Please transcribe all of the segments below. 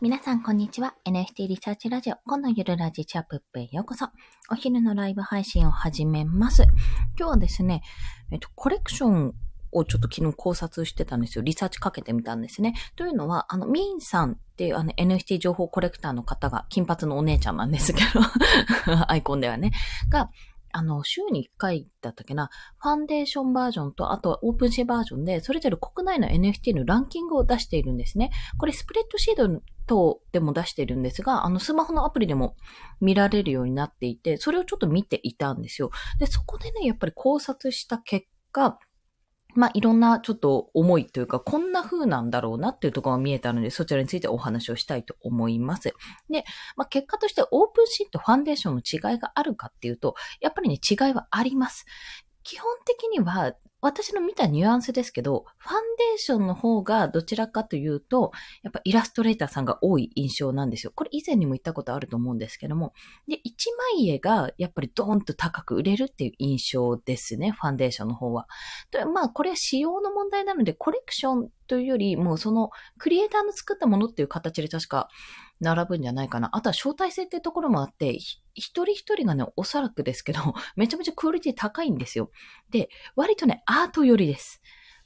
皆さん、こんにちは。NFT リサーチラジオ、今のゆるラジチャップップへようこそ。お昼のライブ配信を始めます。今日はですね、えっと、コレクションをちょっと昨日考察してたんですよ。リサーチかけてみたんですね。というのは、あの、ミンさんっていうあの NFT 情報コレクターの方が、金髪のお姉ちゃんなんですけど、アイコンではね、が、あの、週に1回だったっけな、ファンデーションバージョンと、あとはオープンシーバージョンで、それぞれ国内の NFT のランキングを出しているんですね。これスプレッドシード等でも出してるんですが、あの、スマホのアプリでも見られるようになっていて、それをちょっと見ていたんですよ。で、そこでね、やっぱり考察した結果、まあ、いろんなちょっと思いというか、こんな風なんだろうなっていうところが見えたので、そちらについてお話をしたいと思います。で、まあ、結果としてオープンシート、ファンデーションの違いがあるかっていうと、やっぱりね、違いはあります。基本的には私の見たニュアンスですけど、ファンデーションの方がどちらかというと、やっぱイラストレーターさんが多い印象なんですよ。これ以前にも言ったことあると思うんですけども。で、一枚絵がやっぱりドーンと高く売れるっていう印象ですね、ファンデーションの方は。まあ、これは仕様の問題なので、コレクションというより、もうそのクリエイターの作ったものっていう形で確か並ぶんじゃないかな。あとは招待制っていうところもあって、一人一人がね、おそらくですけど、めちゃめちゃクオリティ高いんですよ。で、割とね、アート寄りです。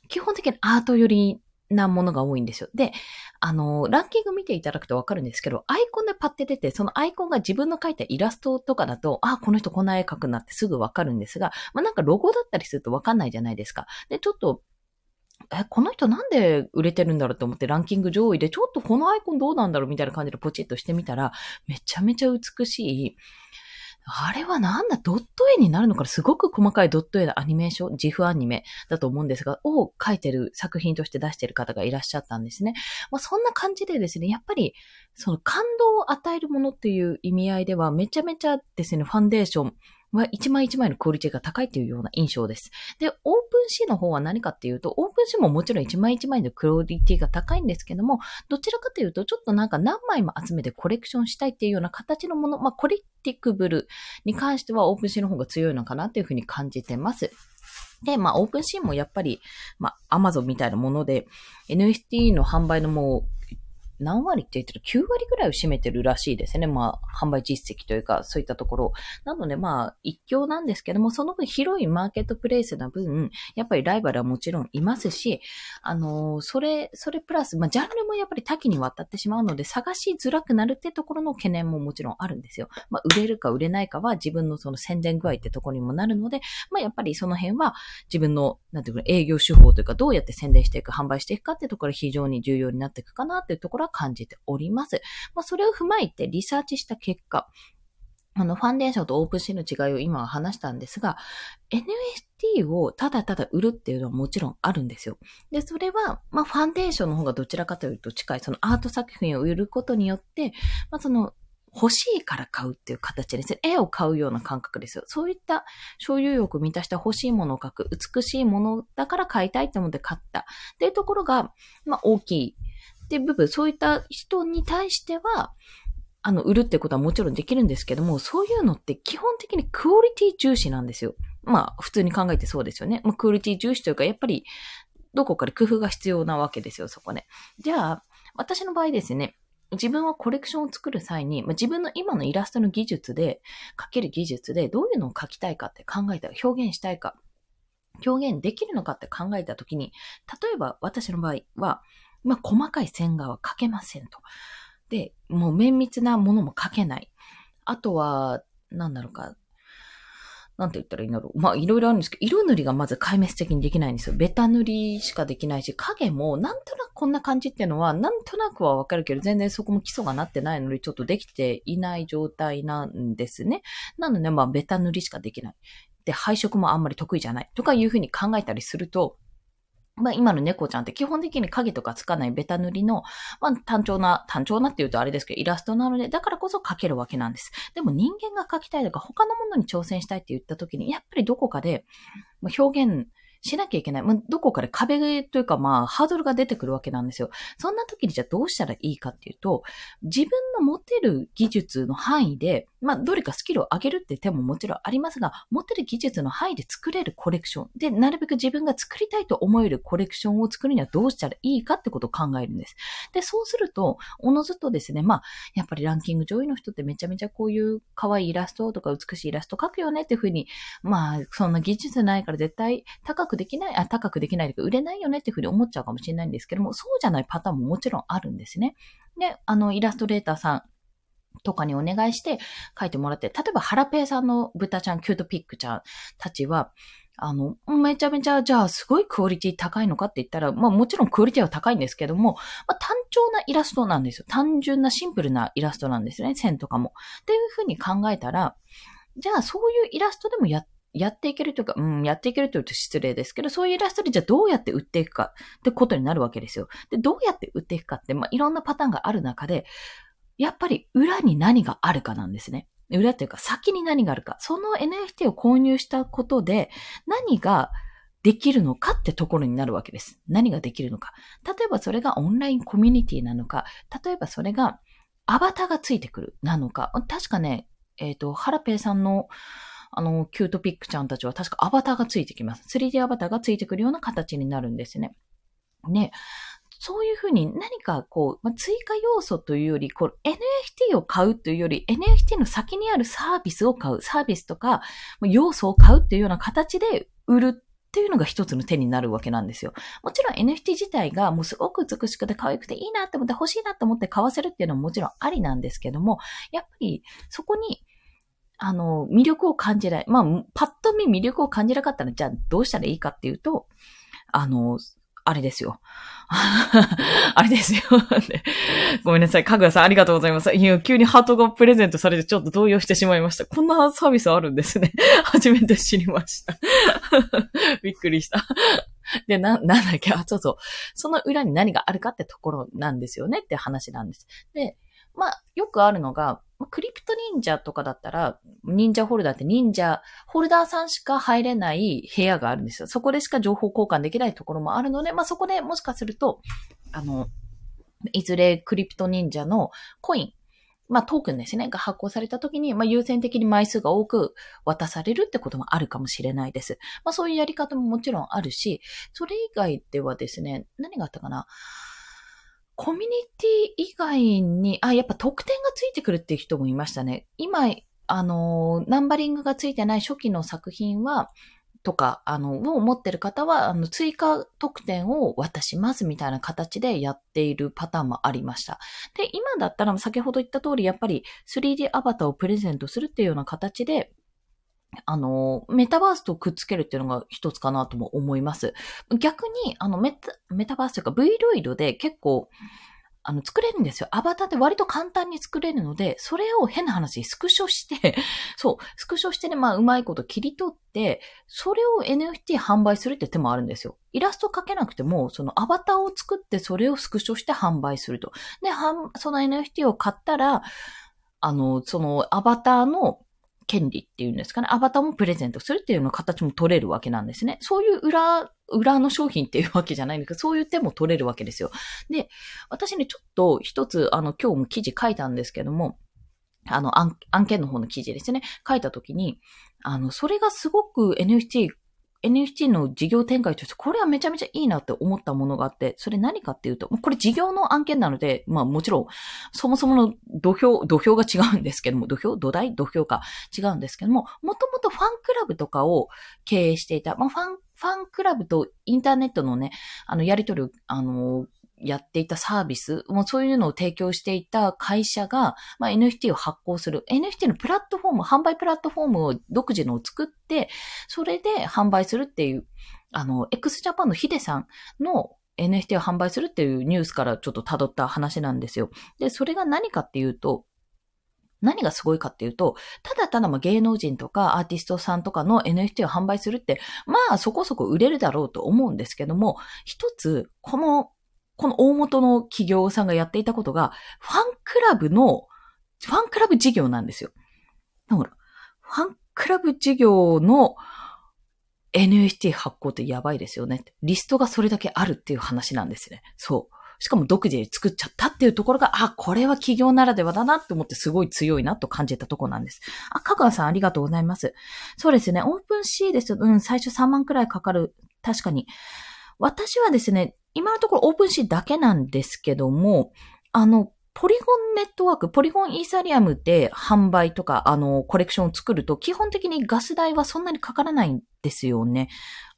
基本的にアート寄りなものが多いんですよ。で、あの、ランキング見ていただくとわかるんですけど、アイコンでパッて出て、そのアイコンが自分の描いたイラストとかだと、あ、この人こんな絵描くなってすぐわかるんですが、まあ、なんかロゴだったりするとわかんないじゃないですか。で、ちょっとえ、この人なんで売れてるんだろうと思ってランキング上位で、ちょっとこのアイコンどうなんだろうみたいな感じでポチッとしてみたら、めちゃめちゃ美しい、あれはなんだ、ドット絵になるのかな？すごく細かいドット絵のアニメーション、 GIF アニメだと思うんですが、を書いてる作品として出してる方がいらっしゃったんですね。まあ、そんな感じでですね、やっぱり、その感動を与えるものっていう意味合いでは、めちゃめちゃですね、ファンデーション、は一枚一枚のクオリティが高いというような印象です。で、オープンシーの方は何かっていうと、オープンシーももちろん一枚一枚のクオリティが高いんですけども、どちらかというと、ちょっとなんか何枚も集めてコレクションしたいっていうような形のもの、まあ、 collectibleに関してはオープンシーの方が強いのかなというふうに感じてます。で、まあ、オープンシーンもやっぱり、まあ、アマゾンみたいなもので、NFT の販売のもう、何割って言ってる ?9 割ぐらいを占めてるらしいですね。まあ、販売実績というか、そういったところ。なので、まあ、一強なんですけども、その分広いマーケットプレイスな分、やっぱりライバルはもちろんいますし、あの、それ、それプラス、まあ、ジャンルもやっぱり多岐にわたってしまうので、探しづらくなるってところの懸念ももちろんあるんですよ。まあ、売れるか売れないかは自分のその宣伝具合ってところにもなるので、まあ、やっぱりその辺は自分の、なんていうか、営業手法というか、どうやって宣伝していく、販売していくかってところが非常に重要になっていくかなっていうところは感じております。まあ、それを踏まえてリサーチした結果、あの、ファンデーションとオープンシーの違いを今は話したんですが、NFT をただただ売るっていうのはもちろんあるんですよ。で、それは、まあ、ファンデーションの方がどちらかというと近い、そのアート作品を売ることによって、まあ、その、欲しいから買うっていう形ですね。絵を買うような感覚ですよ。そういった所有欲を満たした欲しいものを描く、美しいものだから買いたいって思って買ったっていうところが、まあ大きいっていう部分、そういった人に対しては、あの、売るってことはもちろんできるんですけども、そういうのって基本的にクオリティ重視なんですよ。まあ、普通に考えてそうですよね。まあ、クオリティ重視というか、やっぱり、どこかで工夫が必要なわけですよ、そこね。じゃあ、私の場合ですね、自分はコレクションを作る際に、まあ、自分の今のイラストの技術で、描ける技術で、どういうのを描きたいかって考えたら、表現したいか、表現できるのかって考えたときに、例えば私の場合は、まあ、細かい線画は描けませんと。で、もう綿密なものも描けない。あとは、なんだろうか、なんて言ったらいいんだろう。まあ、いろいろあるんですけど、色塗りがまず壊滅的にできないんですよ。ベタ塗りしかできないし、影もなんとなくこんな感じっていうのは、なんとなくはわかるけど、全然そこも基礎がなってないので、ちょっとできていない状態なんですね。なので、まあ、ベタ塗りしかできない。で、配色もあんまり得意じゃない。とかいうふうに考えたりすると、まあ、今の猫ちゃんって基本的に影とかつかないベタ塗りの、まあ、単調な、単調なって言うとあれですけど、イラストなので、だからこそ描けるわけなんです。でも人間が描きたいとか、他のものに挑戦したいって言った時に、やっぱりどこかで、表現しなきゃいけない。まあ、どこかで壁というか、まあ、ハードルが出てくるわけなんですよ。そんな時にじゃあどうしたらいいかっていうと、自分の持てる技術の範囲で、まあ、どれかスキルを上げるって手ももちろんありますが、持てる技術の範囲で作れるコレクション。で、なるべく自分が作りたいと思えるコレクションを作るにはどうしたらいいかってことを考えるんです。で、そうすると、おのずとですね、まあ、やっぱりランキング上位の人ってめちゃめちゃこういう可愛いイラストとか美しいイラスト描くよねっていうふうに、まあ、そんな技術ないから絶対高くくできない、あ、高くできないとか売れないよねっていうふうに思っちゃうかもしれないんですけども、そうじゃないパターンももちろんあるんですね。で、あの、イラストレーターさん、とかにお願いして書いてもらって、例えばハラペーさんの豚ちゃん、キュートピックちゃんたちは、あの、めちゃめちゃ、じゃあ、すごいクオリティ高いのかって言ったら、まあもちろんクオリティは高いんですけども、まあ単調なイラストなんですよ。単純なシンプルなイラストなんですね。線とかも。っていうふうに考えたら、じゃあそういうイラストでもやっ、やっていけるというか、うん、やっていけるというと失礼ですけど、そういうイラストでじゃあどうやって売っていくかってことになるわけですよ。で、どうやって売っていくかって、まあいろんなパターンがある中で、やっぱり裏に何があるかなんですね。裏っていうか先に何があるか。その NFT を購入したことで何ができるのかってところになるわけです。何ができるのか。例えばそれがオンラインコミュニティなのか、例えばそれがアバターがついてくるなのか。確かね、えっ、ー、と、ハラペイさんのあの、キュートピックちゃんたちは確かアバターがついてきます。3D アバターがついてくるような形になるんですね。ね。そういうふうに何かこう、まあ、追加要素というより、こう、NFT を買うというより、NFT の先にあるサービスを買う、サービスとか、要素を買うっていうような形で売るっていうのが一つの手になるわけなんですよ。もちろん NFT 自体がもうすごく美しくて可愛くていいなって思って欲しいなって思って買わせるっていうのももちろんありなんですけども、やっぱりそこにあの、魅力を感じない。まあ、パッと見魅力を感じなかったら、じゃあどうしたらいいかっていうと、あの、あれですよ。あれですよ。ごめんなさい。かぐやさんありがとうございます。いや、急にハートがプレゼントされてちょっと動揺してしまいました。こんなサービスあるんですね。初めて知りました。びっくりした。で、な、なんだっけ？あ、そうそう。その裏に何があるかってところなんですよねって話なんです。で、まあ、よくあるのが、クリプト忍者とかだったら、忍者ホルダーって忍者、ホルダーさんしか入れない部屋があるんですよ。そこでしか情報交換できないところもあるので、まあそこでもしかすると、あの、いずれクリプト忍者のコイン、まあトークンですね、が発行された時に、まあ優先的に枚数が多く渡されるってこともあるかもしれないです。まあそういうやり方ももちろんあるし、それ以外ではですね、何があったかな？コミュニティ以外に、あ、やっぱ特典がついてくるっていう人もいましたね。今、あの、ナンバリングがついてない初期の作品は、とか、あの、を持ってる方は、あの、追加特典を渡しますみたいな形でやっているパターンもありました。で、今だったら、先ほど言った通り、やっぱり 3D アバターをプレゼントするっていうような形で、あの、メタバースとくっつけるっていうのが一つかなとも思います。逆に、あの、メタ、メタバースというか V ロイドで結構、あの、作れるんですよ。アバターって割と簡単に作れるので、それを変な話、スクショして、そう、スクショしてね、まあ、うまいこと切り取って、それを NFT 販売するって手もあるんですよ。イラスト描けなくても、そのアバターを作って、それをスクショして販売すると。で、その NFT を買ったら、あの、そのアバターの権利っていうんですかね、アバターもプレゼントするっていうの形も取れるわけなんですね。そういう裏、裏の商品っていうわけじゃないんだけど、そういう手も取れるわけですよ。で、私ね、ちょっと一つ、あの、今日も記事書いたんですけども、あの案、案件の方の記事ですね。書いたときに、あの、それがすごく NFT NFT の事業展開として、これはめちゃめちゃいいなって思ったものがあって、それ何かっていうと、これ事業の案件なので、まあもちろん、そもそもの土俵、土俵が違うんですけども、土俵？土台？土俵か。違うんですけども、もともとファンクラブとかを経営していた、まあファン、ファンクラブとインターネットのね、あの、やりとりを、あの、やっていたサービス、もうそういうのを提供していた会社が、まあ、NFT を発行する。NFT のプラットフォーム、販売プラットフォームを独自のを作って、それで販売するっていう、あの、x ジャパンのヒデさんの NFT を販売するっていうニュースからちょっと辿った話なんですよ。で、それが何かっていうと、何がすごいかっていうと、ただただま芸能人とかアーティストさんとかの NFT を販売するって、まあそこそこ売れるだろうと思うんですけども、一つ、このこの大元の企業さんがやっていたことが、ファンクラブの、ファンクラブ事業なんですよ。だから、ファンクラブ事業の NFT 発行ってやばいですよね。リストがそれだけあるっていう話なんですね。そう。しかも独自で作っちゃったっていうところが、あ、これは企業ならではだなって思ってすごい強いなと感じたとこなんです。あ、香川さんありがとうございます。そうですね。オープンシーですうん、最初3万くらいかかる。確かに。私はですね、今のところオープンシーだけなんですけども、あの、ポリゴンネットワーク、ポリゴンイーサリアムで販売とか、あの、コレクションを作ると、基本的にガス代はそんなにかからないんですよね。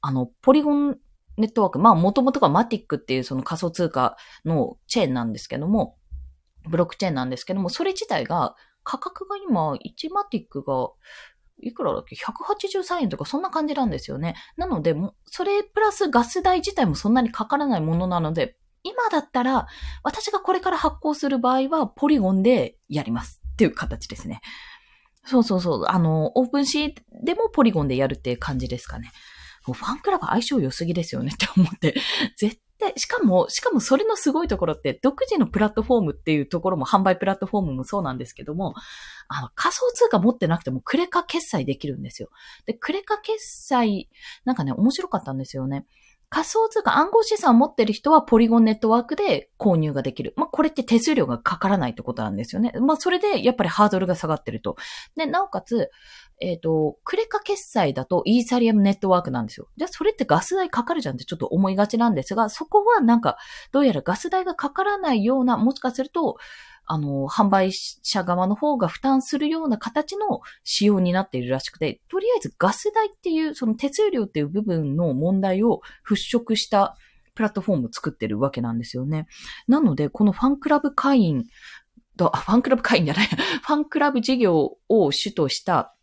あの、ポリゴンネットワーク、まあ、もともとがマティックっていうその仮想通貨のチェーンなんですけども、ブロックチェーンなんですけども、それ自体が、価格が今、1マティックが、いくらだっけ ?183 円とかそんな感じなんですよね。なので、それプラスガス代自体もそんなにかからないものなので、今だったら、私がこれから発行する場合は、ポリゴンでやりますっていう形ですね。そうそうそう。あの、オープンシーでもポリゴンでやるっていう感じですかね。ファンクラブ相性良すぎですよねって思って。絶で、しかも、しかもそれのすごいところって、独自のプラットフォームっていうところも、販売プラットフォームもそうなんですけども、あの、仮想通貨持ってなくてもクレカ決済できるんですよ。で、クレカ決済、なんかね、面白かったんですよね。仮想通貨、暗号資産を持ってる人はポリゴンネットワークで購入ができる。まあ、これって手数料がかからないってことなんですよね。まあ、それでやっぱりハードルが下がってると。で、なおかつ、えっ、ー、と、クレカ決済だとイーサリアムネットワークなんですよ。じゃあそれってガス代かかるじゃんってちょっと思いがちなんですが、そこはなんか、どうやらガス代がかからないような、もしかすると、あの、販売者側の方が負担するような形の仕様になっているらしくて、とりあえずガス代っていう、その手数料っていう部分の問題を払拭したプラットフォームを作ってるわけなんですよね。なので、このファンクラブ会員と、ファンクラブ会員じゃない、ファンクラブ事業を主とした、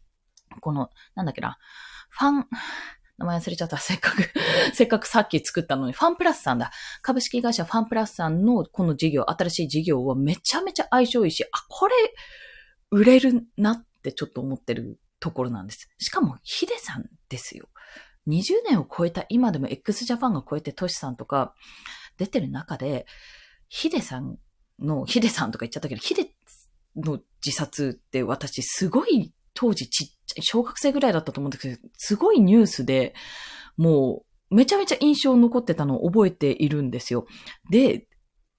この、なんだっけな、ファン、名前忘れちゃった。せっかく せっかくさっき作ったのに、ファンプラスさんだ。株式会社ファンプラスさんのこの事業、新しい事業はめちゃめちゃ相性いいし、あ、これ、売れるなってちょっと思ってるところなんです。しかも、ヒデさんですよ。20年を超えた今でも x ジャパンが超えてトシさんとか出てる中で、ヒデさんの、ヒデさんとか言っちゃったけど、ヒデの自殺って私すごい当時ちっちゃい、小学生ぐらいだったと思うんですけど、すごいニュースで、もう、めちゃめちゃ印象残ってたのを覚えているんですよ。で、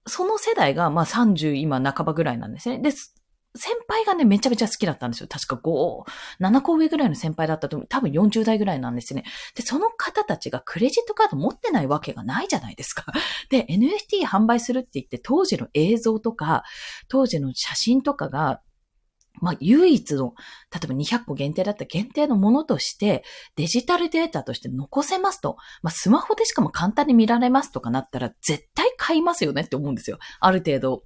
その世代が、まあ30今半ばぐらいなんですね。で、先輩がね、めちゃめちゃ好きだったんですよ。確か5、7個上ぐらいの先輩だったと思う、多分40代ぐらいなんですね。で、その方たちがクレジットカード持ってないわけがないじゃないですか。で、NFT 販売するって言って、当時の映像とか、当時の写真とかが、まあ、唯一の、例えば200個限定だった限定のものとして、デジタルデータとして残せますと。まあ、スマホでしかも簡単に見られますとかなったら、絶対買いますよねって思うんですよ。ある程度、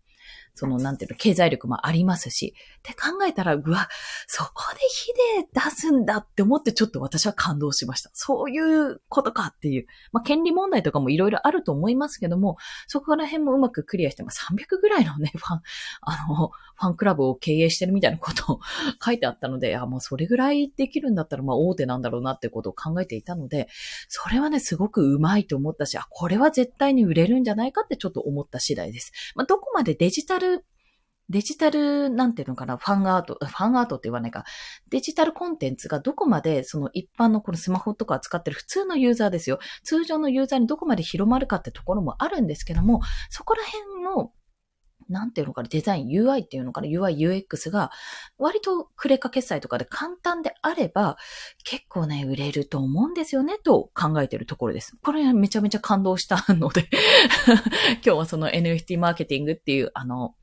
その、なんていうの、経済力もありますし。って考えたら、うわ、そこでヒデ出すんだって思ってちょっと私は感動しました。そういうことかっていう。まあ、権利問題とかもいろいろあると思いますけども、そこら辺もうまくクリアして、まあ、300ぐらいのね、ファン、あの、ファンクラブを経営してるみたいなことを書いてあったので、あ、もうそれぐらいできるんだったら、まあ、大手なんだろうなってことを考えていたので、それはね、すごくうまいと思ったし、あ、これは絶対に売れるんじゃないかってちょっと思った次第です。まあ、どこまでデジタルデジタル、なんていうのかな、ファンアート、ファンアートって言わないか、デジタルコンテンツがどこまでその一般のこのスマホとか使ってる普通のユーザーですよ。通常のユーザーにどこまで広まるかってところもあるんですけども、そこら辺のなんていうのかな、デザイン、UI っていうのかな、UI、UX が、割とクレカ決済とかで簡単であれば、結構ね、売れると思うんですよね、と考えてるところです。これめちゃめちゃ感動したので 今日はその NFT マーケティングっていう、あの、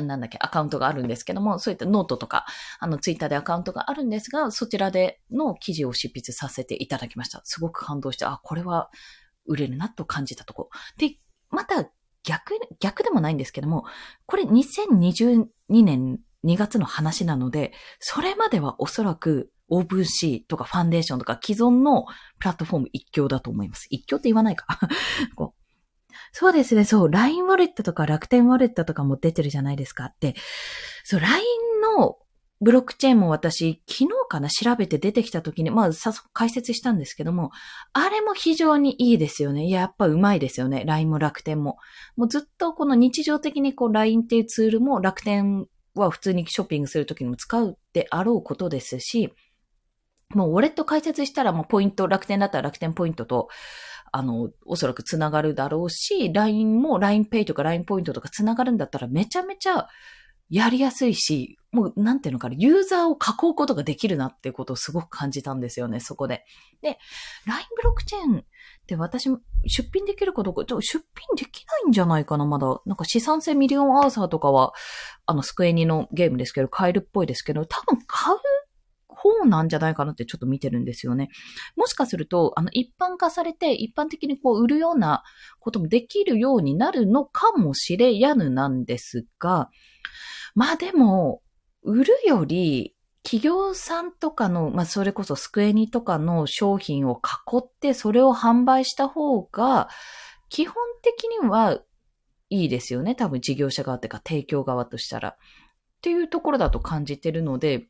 なんだっけ、アカウントがあるんですけども、そういったノートとか、あの、ツイッターでアカウントがあるんですが、そちらでの記事を執筆させていただきました。すごく感動して、あ、これは売れるなと感じたところ。で、また逆、逆でもないんですけども、これ2022年2月の話なので、それまではおそらくオープンシーとかファンデーションとか既存のプラットフォーム一強だと思います。一強って言わないか そうですね、そう、LINE ウォレットとか楽天ウォレットとかも出てるじゃないですかって。そう、LINE のブロックチェーンも私、昨日かな調べて出てきた時に、まあ、早速解説したんですけども、あれも非常にいいですよね。いやっぱうまいですよね。LINE も楽天も。もうずっとこの日常的にこう LINE っていうツールも楽天は普通にショッピングするときにも使うであろうことですし、もうウォレット解説したらもうポイント、楽天だったら楽天ポイントと、あの、おそらく繋がるだろうし、LINE も LINEPay とか LINE ポイントとか繋がるんだったらめちゃめちゃやりやすいし、もうなんていうのかな、ユーザーを囲うことができるなっていうことをすごく感じたんですよね、そこで。で、LINE ブロックチェーンって私も出品できるかどうか、出品できないんじゃないかな、まだ。なんか資産性ミリオンアーサーとかは、あの、スクエニのゲームですけど、買えるっぽいですけど、多分買う方なんじゃないかなってちょっと見てるんですよね。もしかすると、あの、一般化されて、一般的にこう、売るようなこともできるようになるのかもしれやぬなんですが、まあでも、売るより、企業さんとかの、まあそれこそスクエニとかの商品を囲ってそれを販売した方が、基本的にはいいですよね。多分事業者側っていうか提供側としたら。っていうところだと感じてるので、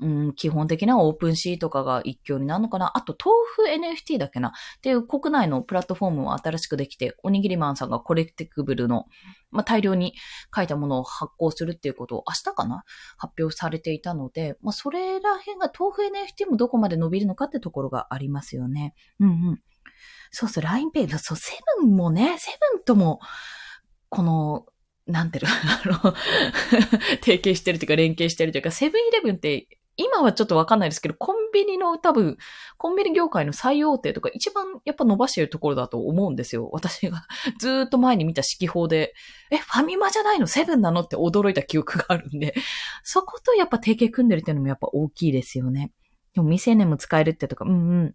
うん、基本的なオープンシーとかが一強になるのかな。あと、豆腐 NFT だっけな。っていう国内のプラットフォームも新しくできて、おにぎりマンさんがコレクティブルの、まあ、大量に書いたものを発行するっていうことを明日かな？発表されていたので、まあ、それら辺が豆腐 NFT もどこまで伸びるのかってところがありますよね。うんうん。そうそう、LINEPay、そう、セブンもね、セブンとも、この、なんていうの、あの、提携してるというか連携してるというか、セブンイレブンって今はちょっとわかんないですけど、コンビニの多分、コンビニ業界の最大手とか一番やっぱ伸ばしてるところだと思うんですよ。私が ずっと前に見た指揮法で、え、ファミマじゃないの？セブンなの？って驚いた記憶があるんで、そことやっぱ提携組んでるっていうのもやっぱ大きいですよね。でも未成年も使えるってとか、うんうん。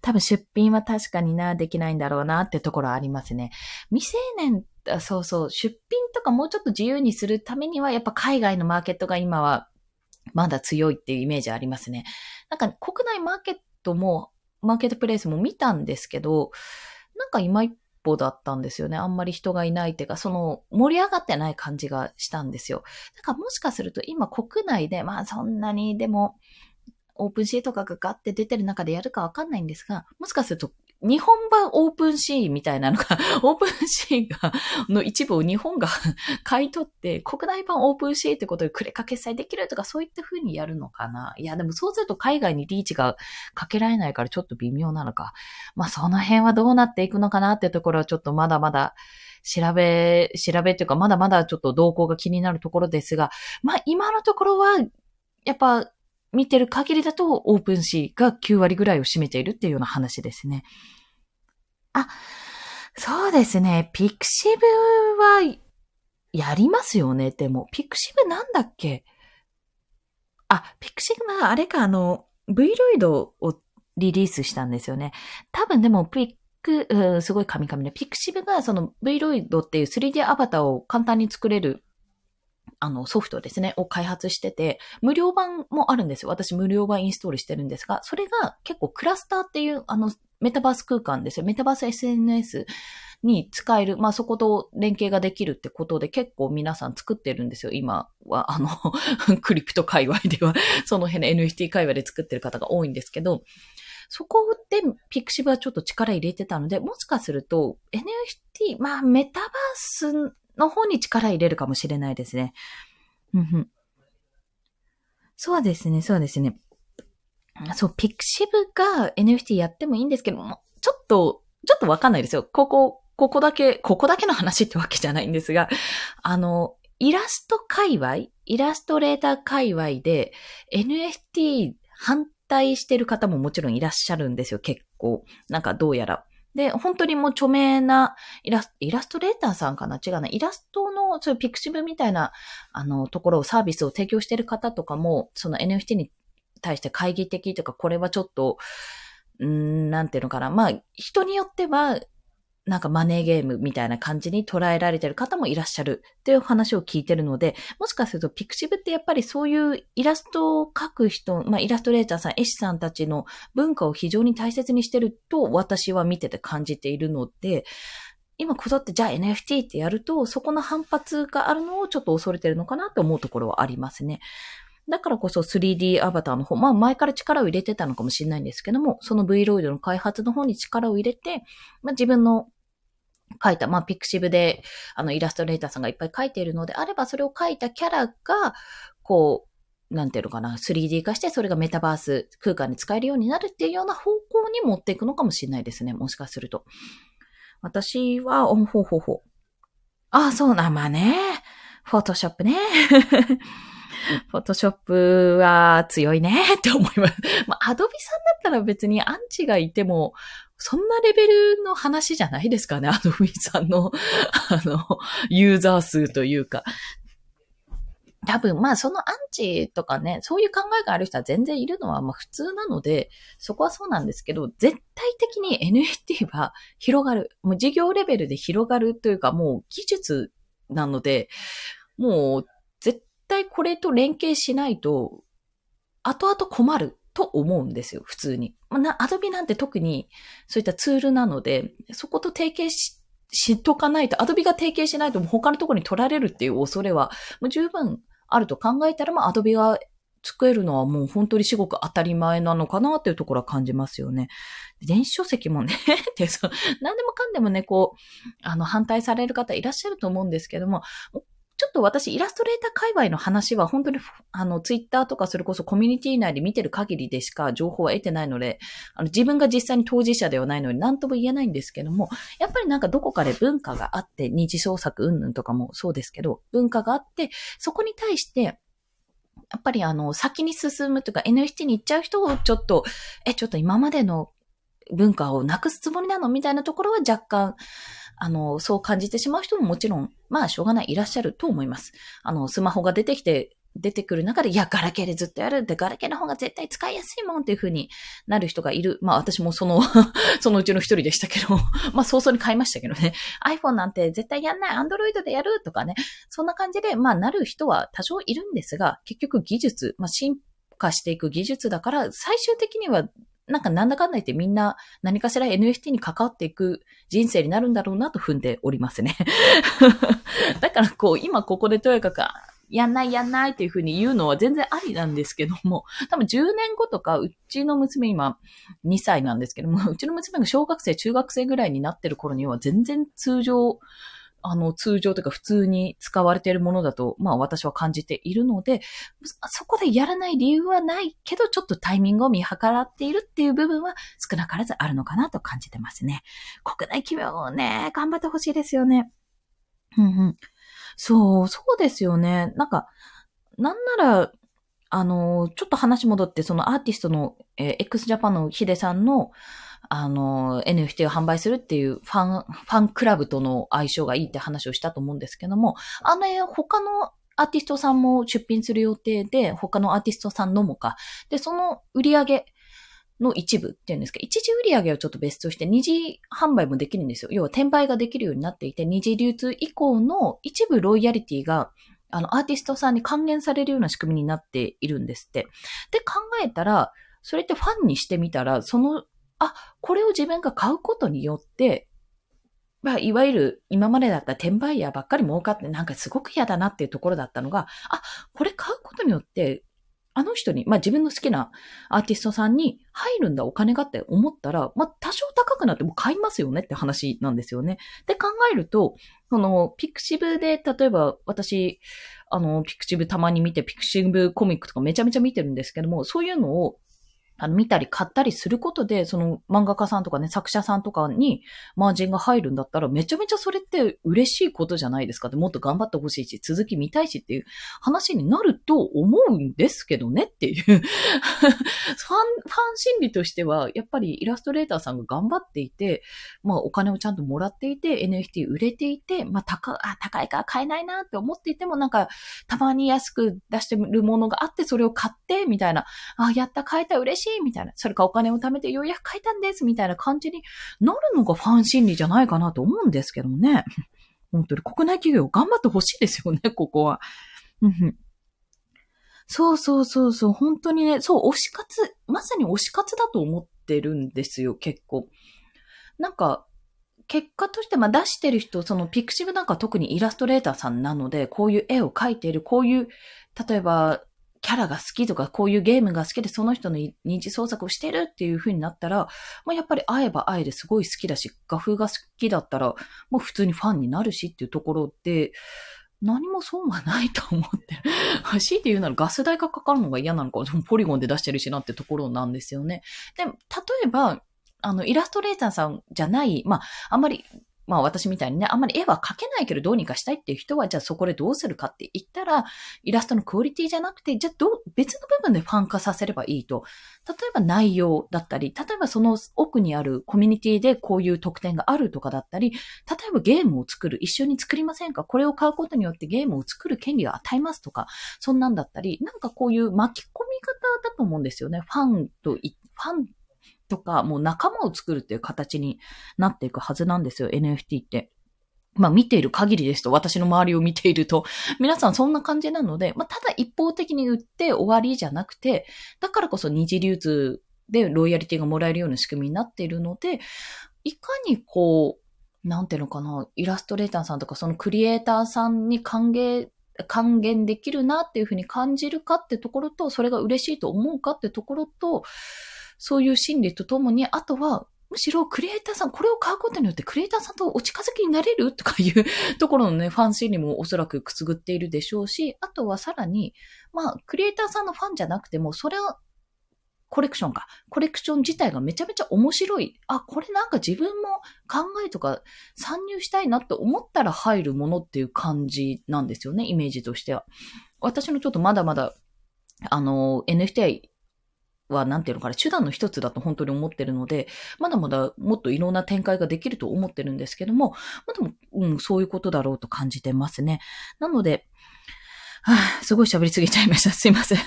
多分出品は確かにな、できないんだろうなってところありますね。未成年、そうそう、出品とかもうちょっと自由にするためには、やっぱ海外のマーケットが今はまだ強いっていうイメージありますね。なんか国内マーケットも、マーケットプレイスも見たんですけど、なんか今一歩だったんですよね。あんまり人がいないっていうか、その盛り上がってない感じがしたんですよ。だからもしかすると今国内で、まあそんなにでも、オープンシーとかがガッて出てる中でやるかわかんないんですが、もしかすると日本版オープンシーみたいなのが、オープンシーが、の一部を日本が 買い取って、国内版オープンシーってことでクレカ決済できるとか、そういった風にやるのかな。いや、でもそうすると海外にリーチがかけられないからちょっと微妙なのか。まあ、その辺はどうなっていくのかなってところはちょっとまだまだ、調べ、調べっていうか、まだまだちょっと動向が気になるところですが、まあ今のところは、やっぱ見てる限りだと OpenSea が9割ぐらいを占めているっていうような話ですね。あ、そうですね。ピクシブは、やりますよね。でも、ピクシブなんだっけ？あ、ピクシブはあれか、あの、V ロイドをリリースしたんですよね。多分でも、ピク、うん、すごいカミカミね。ピクシブがその VRoid っていう 3D アバターを簡単に作れるあの、ソフトですね、を開発してて、無料版もあるんですよ。私無料版インストールしてるんですが、それが結構クラスターっていう、あの、メタバース空間ですよ。メタバース SNS に使える、まあそこと連携ができるってことで結構皆さん作ってるんですよ。今は、あの クリプト界隈では、その辺の NFT 界隈で作ってる方が多いんですけど、そこでピクシブはちょっと力入れてたので、もしかすると NFT、まあメタバースの方に力入れるかもしれないですね。うん。そうですね、そうですね。そう、ピクシブが NFT やってもいいんですけども、ちょっと、ちょっとわかんないですよ。ここ、ここだけ、ここだけの話ってわけじゃないんですが、あの、イラスト界隈、イラストレーター界隈で NFT 反対してる方ももちろんいらっしゃるんですよ、結構。なんかどうやら。で、本当にもう著名なイラスイラストレーターさんかな？違うな。イラストの、そういうピクシブみたいな、あの、ところをサービスを提供してる方とかも、その NFT に対して懐疑的とか、これはちょっと、んなんていうのかな。まあ、人によっては、なんかマネーゲームみたいな感じに捉えられてる方もいらっしゃるっていう話を聞いてるので、もしかするとピクシブってやっぱりそういうイラストを描く人、まあイラストレーターさん、絵師さんたちの文化を非常に大切にしてると私は見てて感じているので、今こぞってじゃあ NFT ってやると、そこの反発があるのをちょっと恐れてるのかなと思うところはありますね。だからこそ 3D アバターの方、まあ前から力を入れてたのかもしれないんですけども、その V ロイドの開発の方に力を入れて、まあ自分の書いた、まあピクシブであのイラストレーターさんがいっぱい書いているのであれば、それを書いたキャラが、こう、なんていうのかな、3D 化してそれがメタバース空間に使えるようになるっていうような方向に持っていくのかもしれないですね。もしかすると。私は、おほほほ。ああ、そうな、まあね。フォトショップね。フォトショップは強いねって思います。まあ、アドビさんだったら別にアンチがいても、そんなレベルの話じゃないですかね、アドビさんの、あの、ユーザー数というか。多分、まあそのアンチとかね、そういう考えがある人は全然いるのはまあ普通なので、そこはそうなんですけど、絶対的に NFT は広がる。もう事業レベルで広がるというか、もう技術なので、もう絶対これと連携しないと、後々困ると思うんですよ、普通に。まあ、アドビなんて特にそういったツールなので、そこと提携し、しとかないと、アドビが提携しないと他のところに取られるっていう恐れは、もう十分あると考えたら、まあ、アドビが作れるのはもう本当に至極当たり前なのかなっていうところは感じますよね。電子書籍もね ってそう、何でもかんでもね、こう、あの、反対される方いらっしゃると思うんですけども、ちょっと私、イラストレーター界隈の話は本当に、あの、ツイッターとかそれこそコミュニティ内で見てる限りでしか情報は得てないので、あの、自分が実際に当事者ではないので何とも言えないんですけども、やっぱりなんかどこかで文化があって、二次創作云々とかもそうですけど、文化があって、そこに対して、やっぱりあの、先に進むというか NFT に行っちゃう人をちょっと、え、ちょっと今までの文化をなくすつもりなの？みたいなところは若干、あの、そう感じてしまう人ももちろん、まあ、しょうがない、いらっしゃると思います。あの、スマホが出てきて、出てくる中で、いや、ガラケーでずっとやるって、ガラケーの方が絶対使いやすいもんっていう風になる人がいる。まあ私もその そのうちの一人でしたけど まあ早々に買いましたけどね。iPhone なんて絶対やんない、Android でやるとかね。そんな感じで、まあなる人は多少いるんですが、結局技術、まあ進化していく技術だから、最終的にはなんかなんだかんだ言ってみんな何かしら NFT に関わっていく人生になるんだろうなと踏んでおりますね。だからこう、今ここでとやかく、やんないやんないっていうふうに言うのは全然ありなんですけども、多分10年後とか、うちの娘今2歳なんですけども、うちの娘が小学生、中学生ぐらいになってる頃には全然通常あの、通常というか普通に使われているものだと、まあ私は感じているので、そこでやらない理由はないけど、ちょっとタイミングを見計らっているっていう部分は少なからずあるのかなと感じてますね。国内企業をね、頑張ってほしいですよね。うん。そう、そうですよね。なんか、なんなら、あの、ちょっと話戻って、そのアーティストの、えー、x ジャパンのヒデさんの、あの、NFT を販売するっていうファン、ファンクラブとの相性がいいって話をしたと思うんですけども、あの、他のアーティストさんも出品する予定で、他のアーティストさんのもか。で、その売り上げの一部っていうんですか、一時売り上げをちょっと別として二次販売もできるんですよ。要は転売ができるようになっていて、二次流通以降の一部ロイヤリティがあの、アーティストさんに還元されるような仕組みになっているんですって。で、考えたら、それってファンにしてみたら、そのあ、これを自分が買うことによって、まあ、いわゆる今までだった転売ヤーばっかり儲かってなんかすごく嫌だなっていうところだったのが、あ、これ買うことによって、あの人に、まあ自分の好きなアーティストさんに入るんだお金がって思ったら、まあ多少高くなっても買いますよねって話なんですよね。で考えると、そのピクシブで、例えば私、あの、ピクシブたまに見て、ピクシブコミックとかめちゃめちゃ見てるんですけども、そういうのをあの、見たり買ったりすることで、その漫画家さんとかね、作者さんとかにマージンが入るんだったら、めちゃめちゃそれって嬉しいことじゃないですかって、もっと頑張ってほしいし、続き見たいしっていう話になると思うんですけどねっていう。ファン、ファン心理としては、やっぱりイラストレーターさんが頑張っていて、まあお金をちゃんともらっていて、NFT 売れていて、まあ高、あ、高いから買えないなって思っていても、なんか、たまに安く出してるものがあって、それを買って、みたいな、あ、やった、買えた、嬉しいしいみたいな。それかお金を貯めてようやく買えたんですみたいな感じになるのがファン心理じゃないかなと思うんですけどもね。本当に国内企業頑張ってほしいですよね、ここは。そうそうそうそう、本当にね、そう、推し活、まさに推し活だと思ってるんですよ、結構。なんか、結果として、まあ出してる人、そのピクシブなんか特にイラストレーターさんなので、こういう絵を描いている、こういう、例えば、キャラが好きとか、こういうゲームが好きでその人の認知創作をしてるっていう風になったら、まあ、やっぱり会えば会えですごい好きだし、画風が好きだったら、もう普通にファンになるしっていうところで、何も損はないと思ってる。強いて言うならガス代がかかるのが嫌なのか、ポリゴンで出してるしなってところなんですよね。で、例えば、あの、イラストレーターさんじゃない、まあ、あんまりまあ私みたいにね、あんまり絵は描けないけどどうにかしたいっていう人は、じゃあそこでどうするかって言ったら、イラストのクオリティじゃなくて、じゃあどう、別の部分でファン化させればいいと。例えば内容だったり、例えばその奥にあるコミュニティでこういう特典があるとかだったり、例えばゲームを作る、一緒に作りませんか？これを買うことによってゲームを作る権利を与えますとか、そんなんだったり、なんかこういう巻き込み方だと思うんですよね。ファンと、ファンとか、もう仲間を作るっていう形になっていくはずなんですよ、NFT って。まあ見ている限りですと、私の周りを見ていると、皆さんそんな感じなので、まあただ一方的に売って終わりじゃなくて、だからこそ二次流通でロイヤリティがもらえるような仕組みになっているので、いかにこう、なんていうのかな、イラストレーターさんとかそのクリエイターさんに歓迎、還元できるなっていうふうに感じるかってところと、それが嬉しいと思うかってところと、そういう心理とともに、あとは、むしろクリエイターさん、これを買うことによってクリエイターさんとお近づきになれるとかいうところのね、ファン心理もおそらくくすぐっているでしょうし、あとはさらに、まあ、クリエイターさんのファンじゃなくても、それは、コレクションか。コレクション自体がめちゃめちゃ面白い。あ、これなんか自分も考えとか参入したいなって思ったら入るものっていう感じなんですよね、イメージとしては。私のちょっとまだまだ、あの、NFT は、なんていうのかな、手段の一つだと本当に思ってるので、まだまだもっといろんな展開ができると思ってるんですけども、まあ、でも、うん、そういうことだろうと感じてますね。なので、はあ、すごい喋りすぎちゃいました。すいません。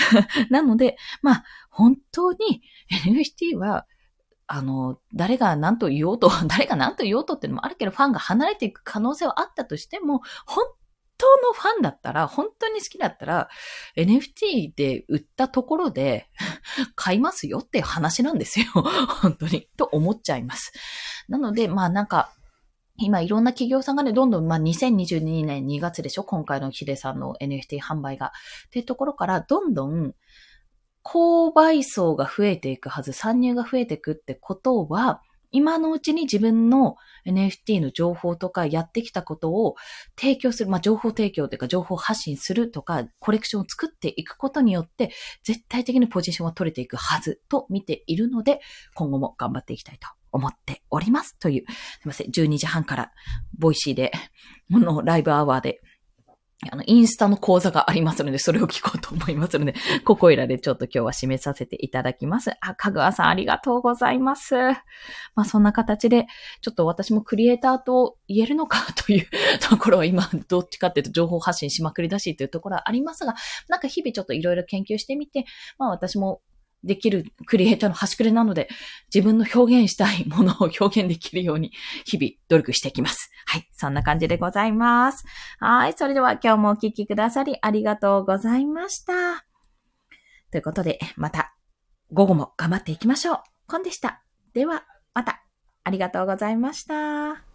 なので、まあ、本当に NFT は、あの、誰が何と言おうと、誰が何と言おうとっていうのもあるけど、ファンが離れていく可能性はあったとしても、本当のファンだったら、本当に好きだったら、NFT で売ったところで 買いますよっていう話なんですよ。本当に。と思っちゃいます。なので、まあなんか、今いろんな企業さんがね、どんどん、まあ2022年2月でしょ？今回のヒデさんの NFT 販売が。っていうところから、どんどん、購買層が増えていくはず、参入が増えていくってことは、今のうちに自分の NFT の情報とかやってきたことを提供する、まあ、情報提供というか情報発信するとか、コレクションを作っていくことによって、絶対的にポジションは取れていくはずと見ているので、今後も頑張っていきたいと思っております。という、すいません、12時半から、 Voicy で、のライブアワーであの、インスタの講座がありますので、それを聞こうと思いますので、ここいらでちょっと今日は締めさせていただきます。あ、かぐわさんありがとうございます。まあ、そんな形で、ちょっと私もクリエイターと言えるのかというところは今、どっちかっていうと情報発信しまくりだしというところはありますが、なんか日々ちょっといろいろ研究してみて、まあ私もできるクリエイターの端くれなので、自分の表現したいものを表現できるように、日々努力していきます。はい。そんな感じでございます。はい。それでは今日もお聞きくださりありがとうございました。ということで、また午後も頑張っていきましょう。コンでした。では、また。ありがとうございました。